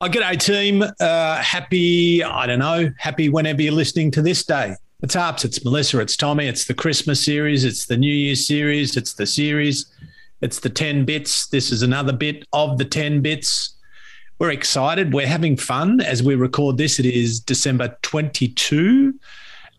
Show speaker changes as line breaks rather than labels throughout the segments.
Oh, g'day, team. Uh, happy, I don't know, happy whenever you're listening to this day. It's Harps, it's Melissa, it's Tommy, it's the Christmas series, it's the New Year's series, it's the series, it's the 10 bits. This is another bit of the 10 bits. We're excited. We're having fun as we record this. It is December 22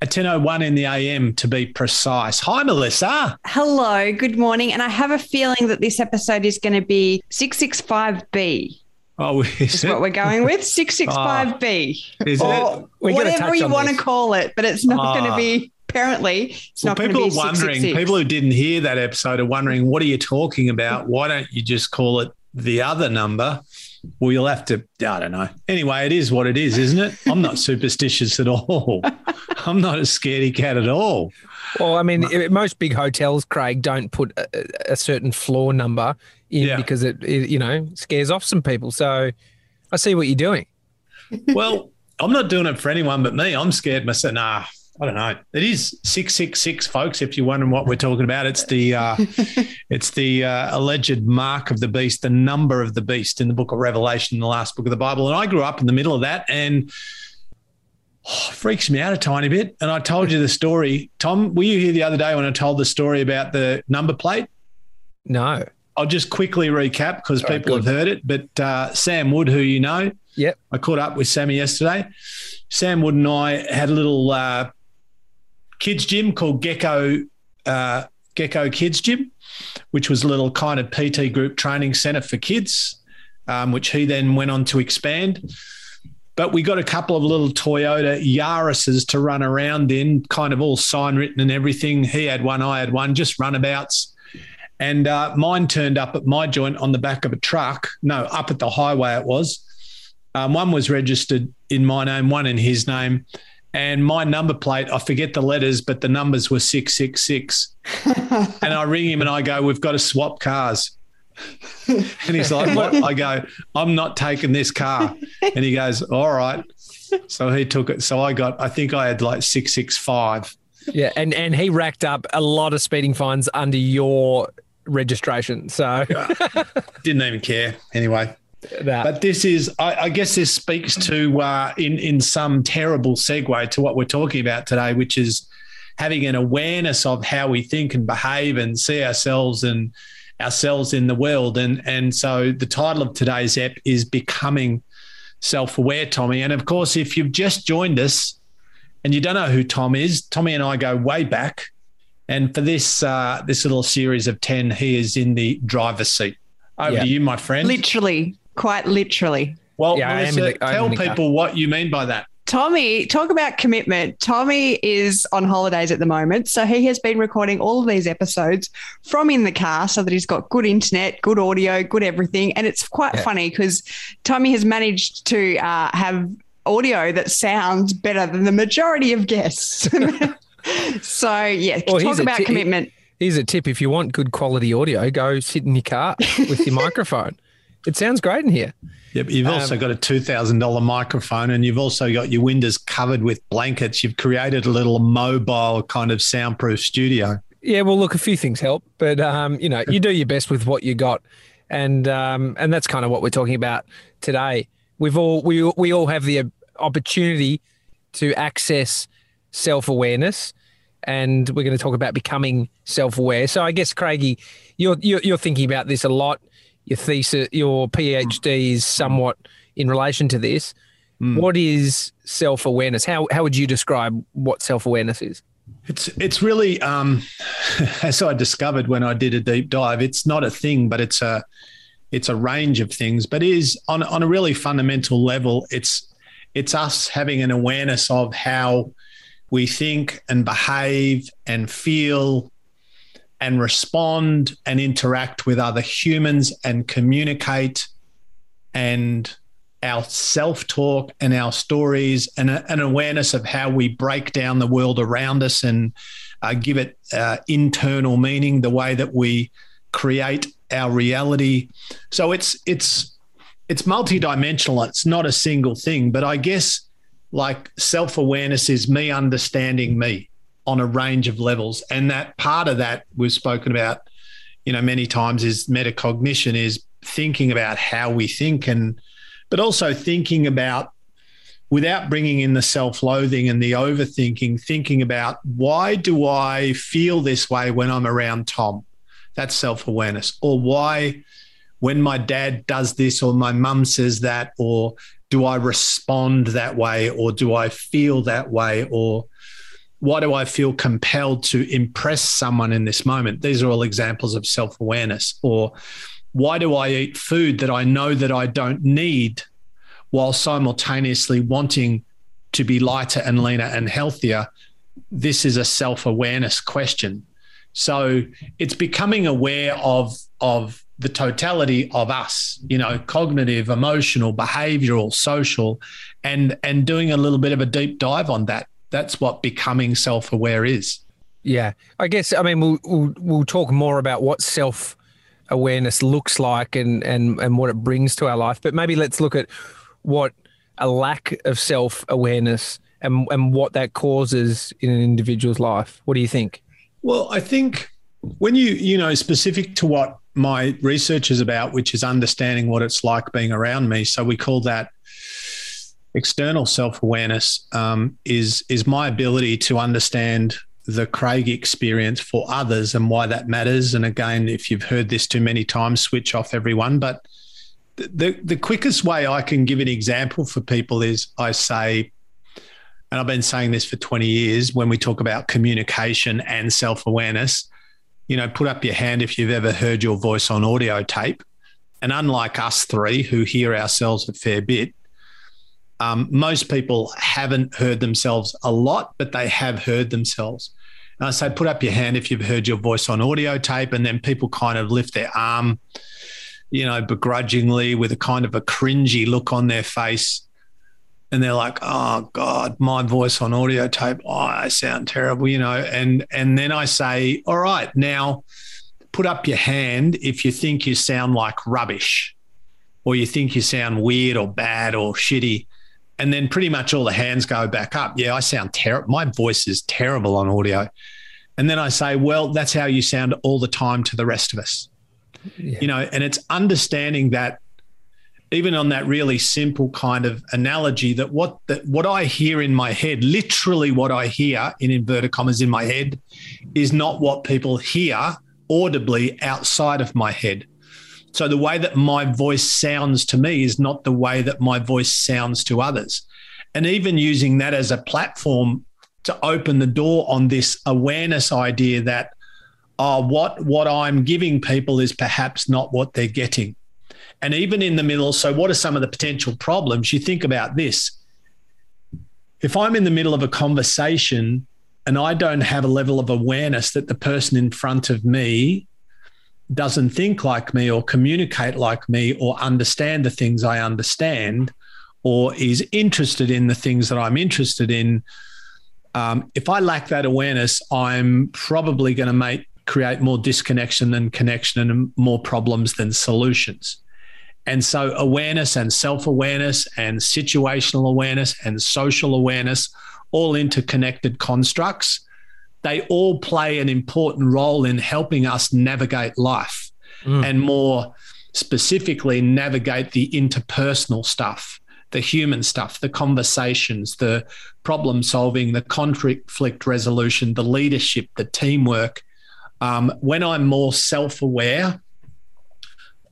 at 10.01 in the AM to be precise. Hi, Melissa.
Hello, good morning. And I have a feeling that this episode is going to be 665B.
Oh, is,
what we're going with 665B
is
or whatever you want
this.
to call it, but it's not
Ah.
going to be. Apparently, it's
Well,
not going to
people
be
are wondering, people who didn't hear that episode are wondering, what are you talking about? Why don't you just call it the other number? Well, you'll have to, I don't know. Anyway, it is what it is, isn't it? I'm not superstitious at all. I'm not a scaredy cat at all.
Well, I mean, i- most big hotels, Craig, don't put a, a certain floor number in
Yeah.
because it, it, you know, scares off some people. So I see what you're doing.
Well, I'm not doing it for anyone but me. I'm scared myself. Nah, I don't know. It is six six six, folks. If you're wondering what we're talking about, it's the uh, it's the uh, alleged mark of the beast, the number of the beast in the Book of Revelation, the last book of the Bible. And I grew up in the middle of that, and oh, freaks me out a tiny bit. And I told you the story, Tom. Were you here the other day when I told the story about the number plate?
No.
I'll just quickly recap because people
good.
have heard it. But uh, Sam Wood, who you know,
Yep.
I caught up with Sammy yesterday. Sam Wood and I had a little uh, kids gym called Gecko uh, Gecko Kids Gym, which was a little kind of PT group training center for kids, um, which he then went on to expand. But we got a couple of little Toyota Yaris's to run around in, kind of all sign written and everything. He had one, I had one, just runabouts. And uh, mine turned up at my joint on the back of a truck. No, up at the highway it was. Um, one was registered in my name, one in his name. And my number plate, I forget the letters, but the numbers were 666. and I ring him and I go, We've got to swap cars. and he's like, What? I go, I'm not taking this car. And he goes, All right. So he took it. So I got, I think I had like 665.
Yeah. And, and he racked up a lot of speeding fines under your registration. So
Didn't even care. Anyway.
that.
But this is, I, I guess, this speaks to uh, in in some terrible segue to what we're talking about today, which is having an awareness of how we think and behave and see ourselves and ourselves in the world. And and so the title of today's ep is becoming self-aware, Tommy. And of course, if you've just joined us and you don't know who Tom is, Tommy and I go way back. And for this uh, this little series of ten, he is in the driver's seat. Over
Yeah.
to you, my friend.
literally, quite literally.
Well,
Yeah,
Melissa,
the- I am
tell
in the car.
people what you mean by that.
Tommy, talk about commitment. Tommy is on holidays at the moment. So he has been recording all of these episodes from in the car so that he's got good internet, good audio, good everything. And it's quite
Yeah.
funny because Tommy has managed to uh, have audio that sounds better than the majority of guests. so, yeah,
Well,
talk about
ti-
commitment.
Here's a tip if you want good quality audio, go sit in your car with your microphone. It sounds great in here.
Yep, you've also
Um,
got a two thousand dollar microphone, and you've also got your windows covered with blankets. You've created a little mobile kind of soundproof studio.
Yeah, well, look, a few things help, but um, you know, you do your best with what you got, and um, and that's kind of what we're talking about today. We've all we we all have the opportunity to access self awareness, and we're going to talk about becoming self aware. So I guess Craigie, you're, you're you're thinking about this a lot. Your thesis, your PhD is somewhat in relation to this. What is self awareness? How how would you describe what self awareness is?
It's it's really um, as I discovered when I did a deep dive. It's not a thing, but it's a it's a range of things. But is on on a really fundamental level. It's it's us having an awareness of how we think and behave and feel and respond and interact with other humans and communicate and our self talk and our stories and a- an awareness of how we break down the world around us and uh, give it uh, internal meaning, the way that we create our reality. So it's it's it's multidimensional. It's not a single thing, but I guess like self awareness is me understanding me on a range of levels, and that part of that we've spoken about, you know, many times is metacognition is thinking about how we think and but also thinking about without bringing in the self-loathing and the overthinking thinking about why do i feel this way when i'm around tom? That's self-awareness. Or why when my dad does this or my mum says that or do i respond that way or do i feel that way or why do i feel compelled to impress someone in this moment these are all examples of self-awareness or why do i eat food that i know that i don't need while simultaneously wanting to be lighter and leaner and healthier, this is a self awareness question. So it's becoming aware of, of the totality of us, you know, cognitive, emotional, behavioral, social, and and doing a little bit of a deep dive on that. That's what becoming self aware is.
Yeah, I guess. I mean, we'll, we'll we'll talk more about what self awareness looks like and and and what it brings to our life. But maybe let's look at what a lack of self awareness and, and what that causes in an individual's life. What do you think?
Well, I think when you, you know, specific to what my research is about, which is understanding what it's like being around me. So we call that external self awareness, um, is, is my ability to understand the Craig experience for others and why that matters. And again, if you've heard this too many times, switch off everyone. But the the quickest way I can give an example for people is I say, and I've been saying this for 20 years when we talk about communication and self awareness. You know, put up your hand if you've ever heard your voice on audio tape. And unlike us three who hear ourselves a fair bit, um, most people haven't heard themselves a lot, but they have heard themselves. And I say, put up your hand if you've heard your voice on audio tape, and then people kind of lift their arm you know, begrudgingly with a kind of a cringy look on their face. And they're like, oh God, my voice on audio tape. Oh, I sound terrible, you know. And and then I say, all right, now put up your hand if you think you sound like rubbish or you think you sound weird or bad or shitty. And then pretty much all the hands go back up. Yeah, I sound terrible. My voice is terrible on audio. And then I say, well, that's how you sound all the time to the rest of us yeah. you know, and it's understanding that even on that really simple kind of analogy that what that what I hear in my head, literally what I hear in inverted commas in my head, is not what people hear audibly outside of my head. So the way that my voice sounds to me is not the way that my voice sounds to others. And even using that as a platform to open the door on this awareness idea that oh, what what I'm giving people is perhaps not what they're getting. And even in the middle, so what are some of the potential problems? You think about this. If I'm in the middle of a conversation and I don't have a level of awareness that the person in front of me doesn't think like me or communicate like me or understand the things I understand or is interested in the things that I'm interested in, um, if I lack that awareness, I'm probably going to make create more disconnection than connection and more problems than solutions. And so, awareness and self awareness and situational awareness and social awareness, all interconnected constructs, they all play an important role in helping us navigate life mm. and more specifically navigate the interpersonal stuff, the human stuff, the conversations, the problem solving, the conflict resolution, the leadership, the teamwork, um, when I'm more self aware,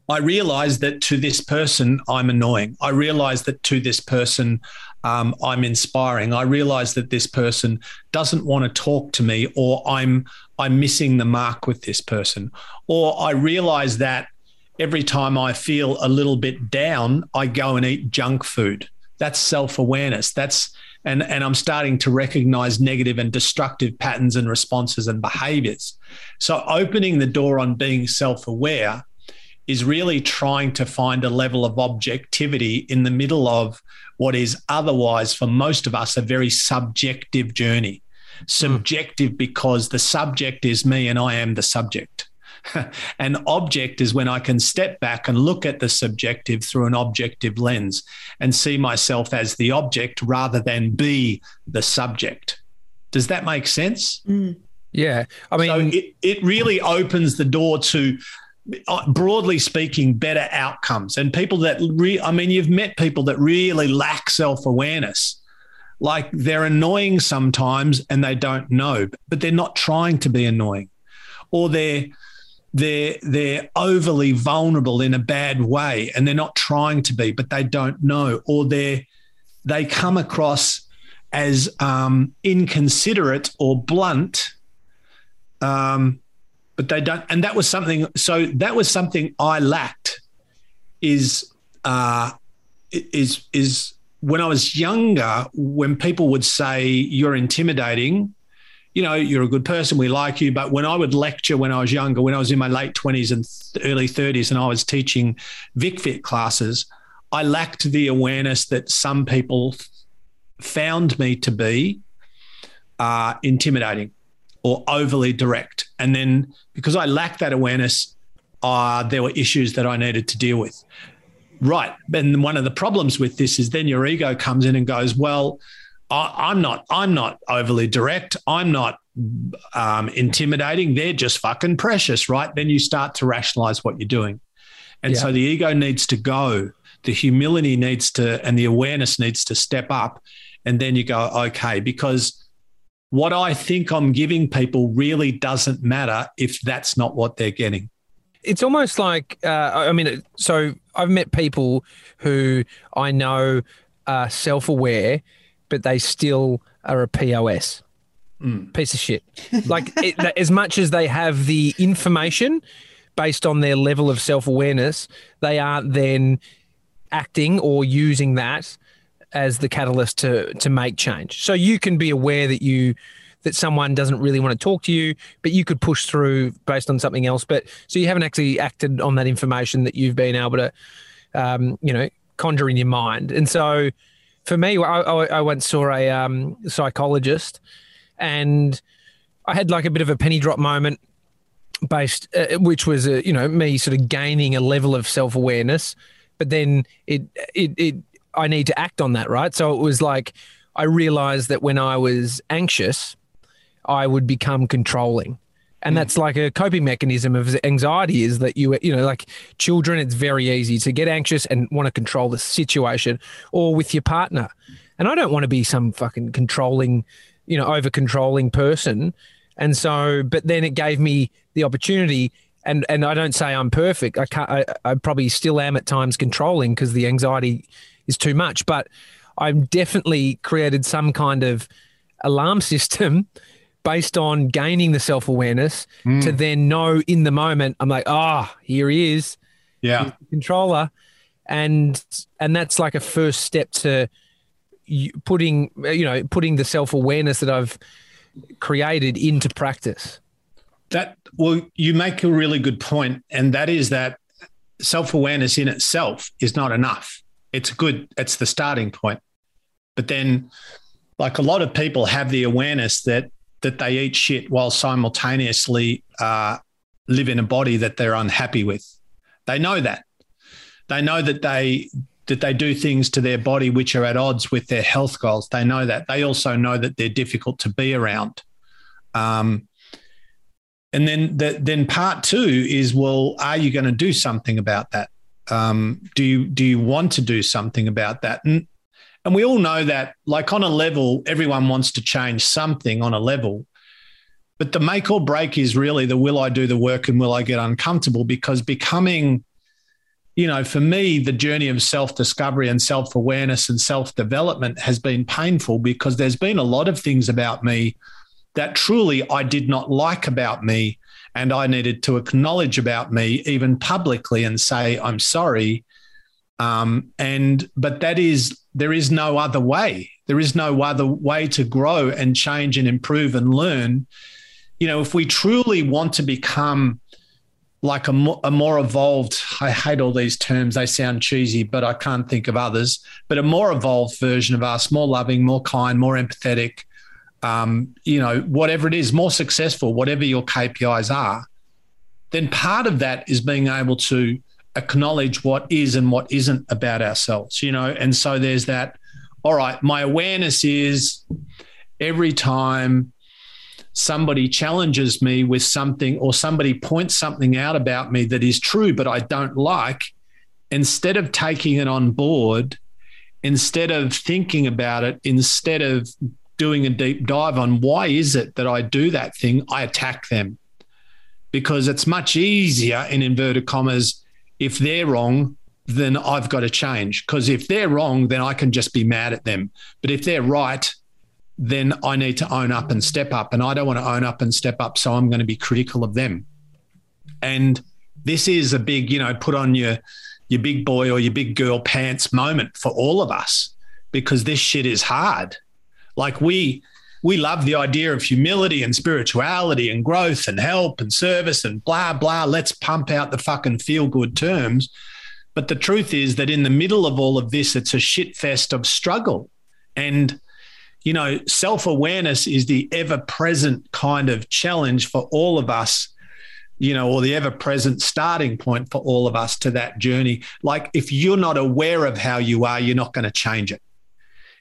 I realize that to this person, I'm annoying. I realize that to this person, um, I'm inspiring. I realize that this person doesn't want to talk to me, or I'm I'm missing the mark with this person, or I realize that every time I feel a little bit down, I go and eat junk food. That's self awareness. That's and and I'm starting to recognize negative and destructive patterns and responses and behaviors. So opening the door on being self-aware is really trying to find a level of objectivity in the middle of what is otherwise for most of us a very subjective journey. Subjective mm. because the subject is me and I am the subject. an object is when I can step back and look at the subjective through an objective lens and see myself as the object rather than be the subject. Does that make sense?
Mm. Yeah. I mean, so
it, it really opens the door to broadly speaking, better outcomes. And people that, re- I mean, you've met people that really lack self awareness. Like they're annoying sometimes and they don't know, but they're not trying to be annoying, or they're they're they're overly vulnerable in a bad way and they're not trying to be, but they don't know, or they're, they come across as um, inconsiderate or blunt. Um, but they don't. And that was something. So that was something I lacked. Is uh, is is when I was younger, when people would say you're intimidating, you know, you're a good person, we like you. But when I would lecture when I was younger, when I was in my late 20s and early 30s, and I was teaching VicFit classes, I lacked the awareness that some people found me to be uh, intimidating or overly direct. And then because I lacked that awareness, uh, there were issues that I needed to deal with. Right. And one of the problems with this is then your ego comes in and goes, well, I, am not, I'm not overly direct. I'm not um, intimidating. They're just fucking precious, right? Then you start to rationalize what you're doing. And yeah. so the ego needs to go, the humility needs to, and the awareness needs to step up. And then you go, okay, because what I think I'm giving people really doesn't matter if that's not what they're getting.
It's almost like, uh, I mean, so I've met people who I know are self aware, but they still are a POS. Mm. Piece of shit. Like, it, as much as they have the information based on their level of self awareness, they aren't then acting or using that as the catalyst to to make change. So you can be aware that you that someone doesn't really want to talk to you, but you could push through based on something else. But so you haven't actually acted on that information that you've been able to, um, you know, conjure in your mind. And so for me, I, I once saw a um, psychologist, and I had like a bit of a penny drop moment based, uh, which was uh, you know me sort of gaining a level of self awareness, but then it it it I need to act on that, right? So it was like I realized that when I was anxious, I would become controlling. And mm. that's like a coping mechanism of anxiety is that you, you know, like children, it's very easy to get anxious and want to control the situation or with your partner. And I don't want to be some fucking controlling, you know, over controlling person. And so, but then it gave me the opportunity and and I don't say I'm perfect. I can't. I, I probably still am at times controlling because the anxiety is too much. But I've definitely created some kind of alarm system based on gaining the self awareness mm. to then know in the moment, I'm like, ah, oh, here he is.
Yeah.
controller. And and that's like a first step to putting you know putting the self awareness that I've created into practice.
That well, you make a really good point, and that is that self awareness in itself is not enough it's good it's the starting point. But then like a lot of people have the awareness that that they eat shit while simultaneously uh, live in a body that they're unhappy with. They know that. They know that they that they do things to their body which are at odds with their health goals. They know that. They also know that they're difficult to be around. Um, and then the, then part two is well are you going to do something about that um, do you do you want to do something about that? And and we all know that, like on a level, everyone wants to change something on a level. But the make or break is really the will I do the work and will I get uncomfortable? Because becoming, you know, for me, the journey of self discovery and self awareness and self development has been painful because there's been a lot of things about me that truly I did not like about me and I needed to acknowledge about me even publicly and say I'm sorry. Um, and but that is there is no other way. There is no other way to grow and change and improve and learn. You know, if we truly want to become like a more, a more evolved, I hate all these terms, they sound cheesy, but I can't think of others, but a more evolved version of us, more loving, more kind, more empathetic, um, you know, whatever it is, more successful, whatever your KPIs are, then part of that is being able to acknowledge what is and what isn't about ourselves, you know. And so there's that, all right, my awareness is every time somebody challenges me with something or somebody points something out about me that is true, but I don't like, instead of taking it on board, instead of thinking about it, instead of doing a deep dive on why is it that I do that thing, I attack them. Because it's much easier in inverted commas if they're wrong, then I've got to change. Because if they're wrong, then I can just be mad at them. But if they're right, then I need to own up and step up. And I don't want to own up and step up. So I'm going to be critical of them. And this is a big, you know, put on your your big boy or your big girl pants moment for all of us because this shit is hard. Like we we love the idea of humility and spirituality and growth and help and service and blah blah. Let's pump out the fucking feel good terms. But the truth is that in the middle of all of this, it's a shit fest of struggle. And you know, self awareness is the ever present kind of challenge for all of us, you know, or the ever present starting point for all of us to that journey. Like, if you're not aware of how you are, you're not going to change it.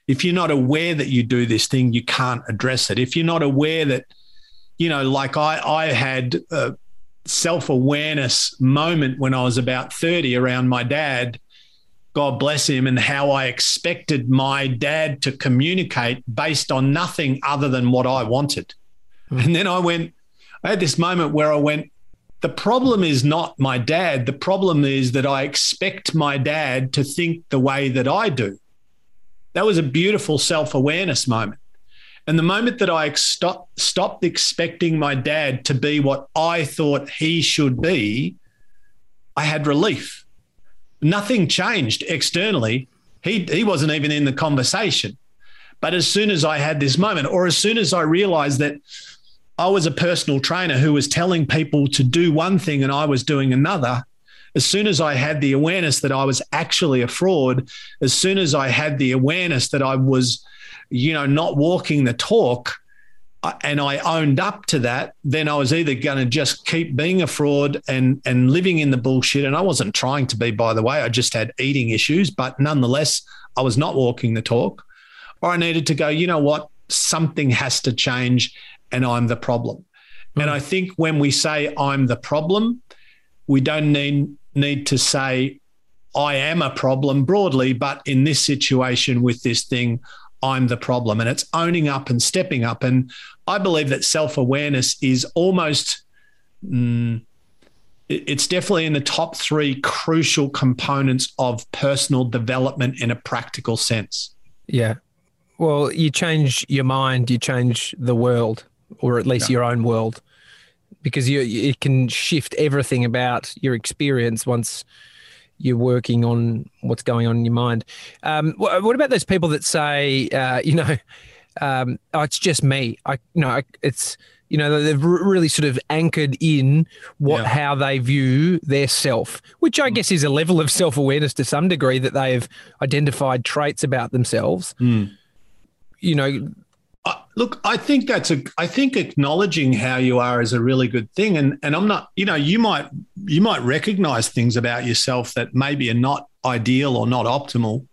If you're not aware that you do this thing, you can't address it. If you're not aware that, you know, like I, I had a self awareness moment when I was about 30 around my dad God bless him, and how I expected my dad to communicate based on nothing other than what I wanted. Mm. And then I went, I had this moment where I went, the problem is not my dad. The problem is that I expect my dad to think the way that I do. That was a beautiful self awareness moment. And the moment that I stop, stopped expecting my dad to be what I thought he should be, I had relief nothing changed externally. He, he wasn't even in the conversation. But as soon as I had this moment, or as soon as I realized that I was a personal trainer who was telling people to do one thing and I was doing another, as soon as I had the awareness that I was actually a fraud, as soon as I had the awareness that I was, you know, not walking the talk, uh, and I owned up to that, then I was either going to just keep being a fraud and and living in the bullshit. And I wasn't trying to be, by the way. I just had eating issues, but nonetheless, I was not walking the talk. Or I needed to go. You know what? Something has to change, and I'm the problem. And hmm. I think when we say I'm the problem, we don't need need to say I am a problem broadly, but in this situation with this thing, I'm the problem. And it's owning up and stepping up. And I believe that self awareness is almost, mm, it's definitely in the top three crucial components of personal development in a practical sense.
Yeah. Well, you change your mind, you change the world, or at least yeah. your own world, because you it can shift everything about your experience once you're working on what's going on in your mind. Um, what about those people that say, uh, you know, um, oh, it's just me. I, you know, it's, you know, they've really sort of anchored in what yeah. how they view their self, which I mm. guess is a level of self awareness to some degree that they've identified traits about themselves.
Mm.
You know,
look, I think that's a. I think acknowledging how you are is a really good thing, and and I'm not. You know, you might you might recognize things about yourself that maybe are not ideal or not optimal,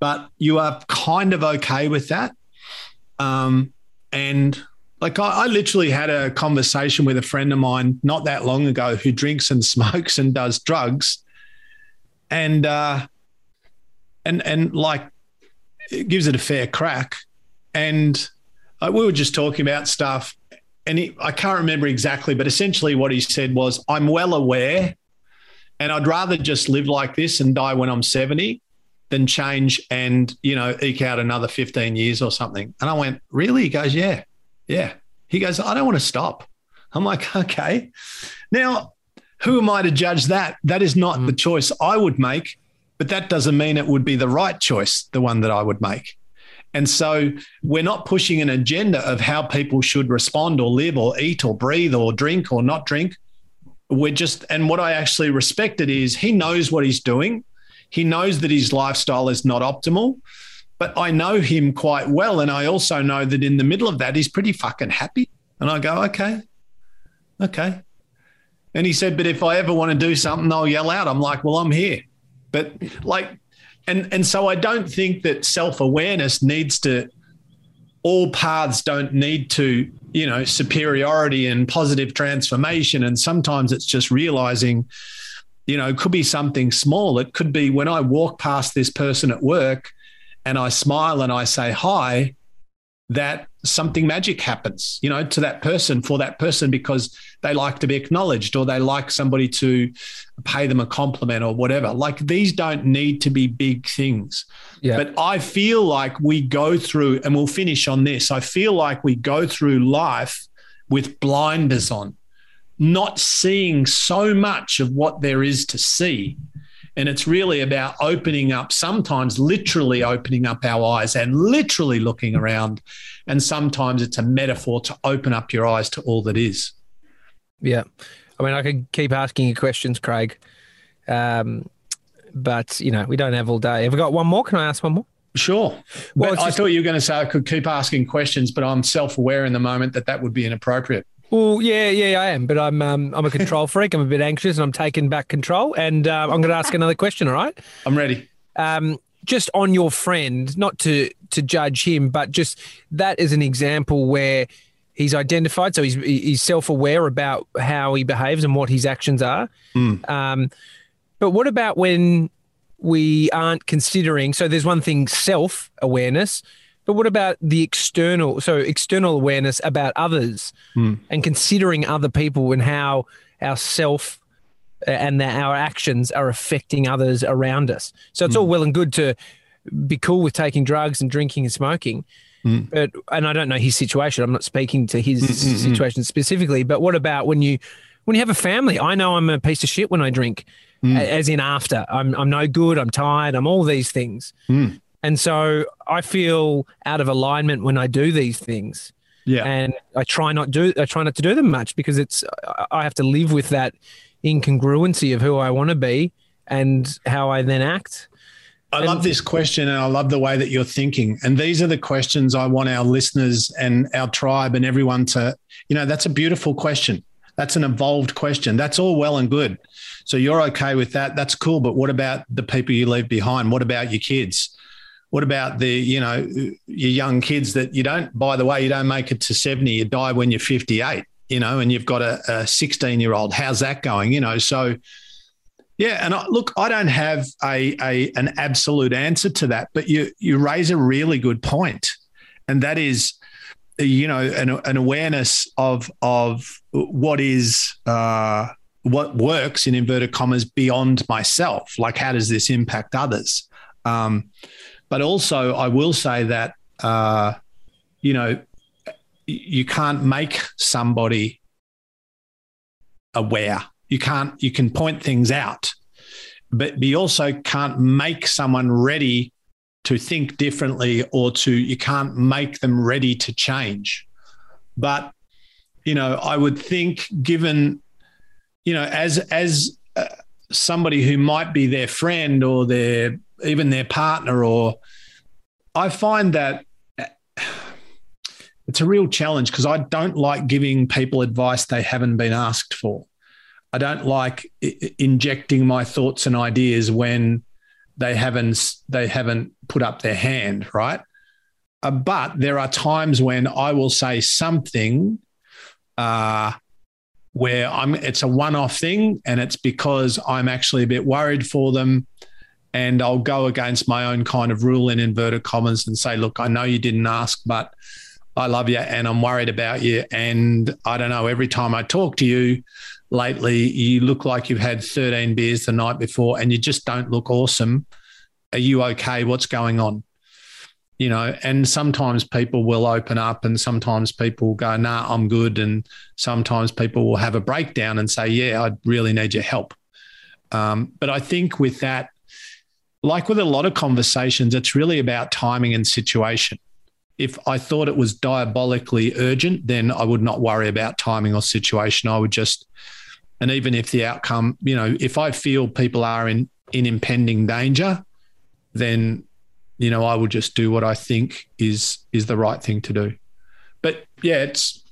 but you are kind of okay with that. Um, and like I, I literally had a conversation with a friend of mine not that long ago who drinks and smokes and does drugs, and uh, and and like it gives it a fair crack and uh, we were just talking about stuff, and he, I can't remember exactly, but essentially what he said was, "I'm well aware, and I'd rather just live like this and die when I'm 70." than change and you know eke out another 15 years or something. And i went really? He goes yeah yeah. He goes i don't want to stop. I'm like okay. Now who am i to judge that? That is not mm. the choice i would make but that doesn't mean it would be the right choice the one that i would make and so we're not pushing an agenda of how people should respond or live or eat or breathe or drink or not drink. We're just, and what I actually respected is he knows what he's doing. He knows that his lifestyle is not optimal, but I know him quite well. And I also know that in the middle of that, he's pretty fucking happy. And I go, okay, okay. And he said, but if I ever want to do something, I'll yell out. I'm like, well, I'm here. But like, and and so I don't think that self awareness needs to all paths don't need to, you know, superiority and positive transformation. And sometimes it's just realizing, you know, it could be something small. It could be when I walk past this person at work and I smile and I say hi, that something magic happens, you know, to that person for that person because they like to be acknowledged or they like somebody to pay them a compliment or whatever. Like these don't need to be big things.
Yeah.
But I feel like we go through, and we'll finish on this. I feel like we go through life with blinders on, not seeing so much of what there is to see. And it's really about opening up, sometimes literally opening up our eyes and literally looking around. And sometimes it's a metaphor to open up your eyes to all that is.
Yeah. I mean, I could keep asking you questions, Craig. Um, but, you know, we don't have all day. Have we got one more? Can I ask one more?
Sure.
Well,
I
just-
thought you were going to say I could keep asking questions, but I'm self aware in the moment that that would be inappropriate.
Well, yeah, yeah, I am, but I'm um, I'm a control freak. I'm a bit anxious, and I'm taking back control. And uh, I'm going to ask another question. All right,
I'm ready.
um, just on your friend, not to to judge him, but just that is an example where he's identified, so he's he's self aware about how he behaves and what his actions are.
Mm.
Um, but what about when we aren't considering? So there's one thing, self awareness. But what about the external? So external awareness about others
Hmm.
and considering other people and how our self uh, and our actions are affecting others around us. So it's all well and good to be cool with taking drugs and drinking and smoking.
Mm.
But and I don't know his situation. I'm not speaking to his
Mm, mm, mm.
situation specifically. But what about when you when you have a family? I know I'm a piece of shit when I drink,
Mm.
as in after. I'm I'm no good. I'm tired. I'm all these things.
Mm.
And so I feel out of alignment when I do these things
Yeah.
and I try not do I try not to do them much because it's I- have to live with that incongruency of who I want to be and how I then act.
I
And-
love this question and I love the way that you're thinking. And these are the questions I want our listeners and our tribe and everyone to, you know, that's a beautiful question. That's an evolved question. That's all well and good. So you're okay with that. That's cool. But what about the people you leave behind? What about your kids? What about the, you know, your young kids that you don't, by the way, you don't make it to 70, you die when you're 58, you know, and you've got a 16 year old. How's that going? You know, so yeah, and I, look, I don't have a, a an absolute answer to that, but you you raise a really good point, and that is, you know, an, an awareness of of what is uh, what works in inverted commas beyond myself. Like, how does this impact others? Um, but also, I will say that uh, you know, you can't make somebody aware. You can't you can point things out but you also can't make someone ready to think differently or to you can't make them ready to change. But you know i would think given you know as as uh, somebody who might be their friend or their even their partner or i find that it's a real challenge because I don't like giving people advice they haven't been asked for. I don't like I- injecting my thoughts and ideas when they haven't they haven't put up their hand, right? Uh, but there are times when I will say something uh, where I'm it's a one-off thing, and it's because I'm actually a bit worried for them, and I'll go against my own kind of rule in inverted commas and say, look, I know you didn't ask, but I love you and I'm worried about you. And I don't know, every time I talk to you lately, you look like you've had 13 beers the night before and you just don't look awesome. Are you okay? What's going on? You know, and sometimes people will open up and sometimes people will go, nah, I'm good. And sometimes people will have a breakdown and say, yeah, I really need your help. Um, but I think with that, like with a lot of conversations, it's really about timing and situation if I thought it was diabolically urgent, then I would not worry about timing or situation. I would just, and even if the outcome, you know, if I feel people are in in impending danger, then you know I will just do what I think is is the right thing to do. But yeah, it's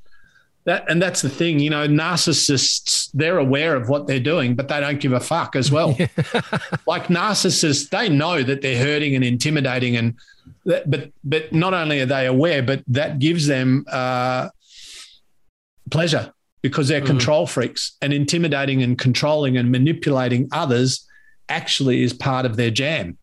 that, and that's the thing, you know, narcissists they're aware of what they're doing, but they don't give a fuck as well. like narcissists, they know that they're hurting and intimidating and that, but but not only are they aware, but that gives them uh, pleasure because they're
Mhm.
control freaks and intimidating and controlling and manipulating others actually is part of their jam.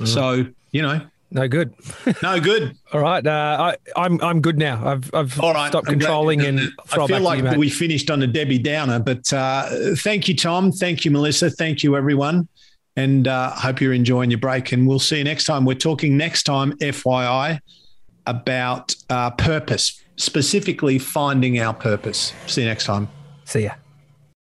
Mhm.
So you know,
No good.
no good.
All right. Uh, I, I'm I'm good now. I've I've
All right,
stopped controlling and
I feel like
you,
we finished on a Debbie Downer, but uh, thank you, Tom. Thank you, Melissa. Thank you, everyone. And uh, hope you're enjoying your break. And we'll see you next time. We're talking next time, FYI, about uh, purpose, specifically finding our purpose. See you next time.
See ya.